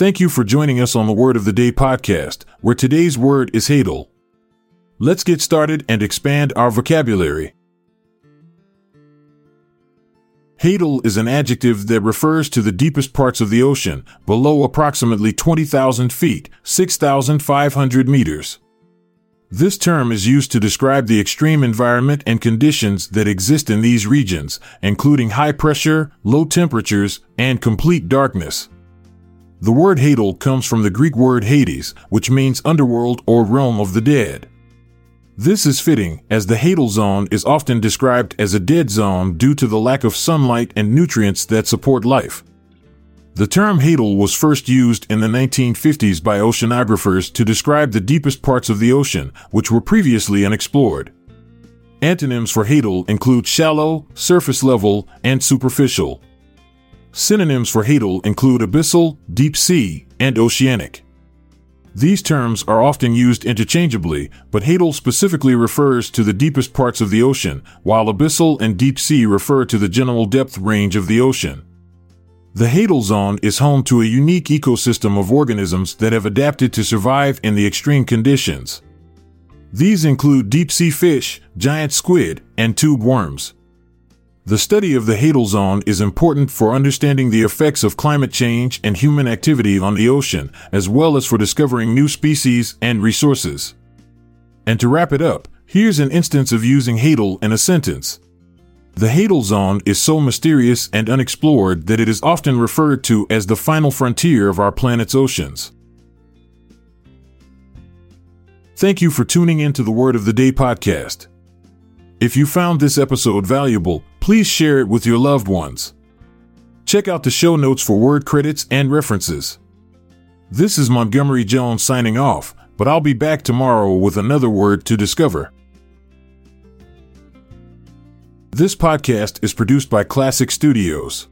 Thank you for joining us on the Word of the Day podcast, where today's word is hadal. Let's get started and expand our vocabulary. Hadal is an adjective that refers to the deepest parts of the ocean, below approximately 20,000 feet, 6,500 meters. This term is used to describe the extreme environment and conditions that exist in these regions, including high pressure, low temperatures, and complete darkness. The word Hadal comes from the Greek word Hades, which means underworld or realm of the dead. This is fitting, as the Hadal zone is often described as a dead zone due to the lack of sunlight and nutrients that support life. The term Hadal was first used in the 1950s by oceanographers to describe the deepest parts of the ocean, which were previously unexplored. Antonyms for Hadal include shallow, surface level, and superficial. Synonyms for hadal include abyssal, deep sea, and oceanic. These terms are often used interchangeably, but hadal specifically refers to the deepest parts of the ocean, while abyssal and deep sea refer to the general depth range of the ocean. The hadal zone is home to a unique ecosystem of organisms that have adapted to survive in the extreme conditions. These include deep sea fish, giant squid, and tube worms. The study of the hadal zone is important for understanding the effects of climate change and human activity on the ocean, as well as for discovering new species and resources. And to wrap it up, here's an instance of using hadal in a sentence. The hadal zone is so mysterious and unexplored that it is often referred to as the final frontier of our planet's oceans. Thank you for tuning in to the Word of the Day podcast. If you found this episode valuable, please share it with your loved ones. Check out the show notes for word credits and references. This is Montgomery Jones signing off, but I'll be back tomorrow with another word to discover. This podcast is produced by Klassic Studios.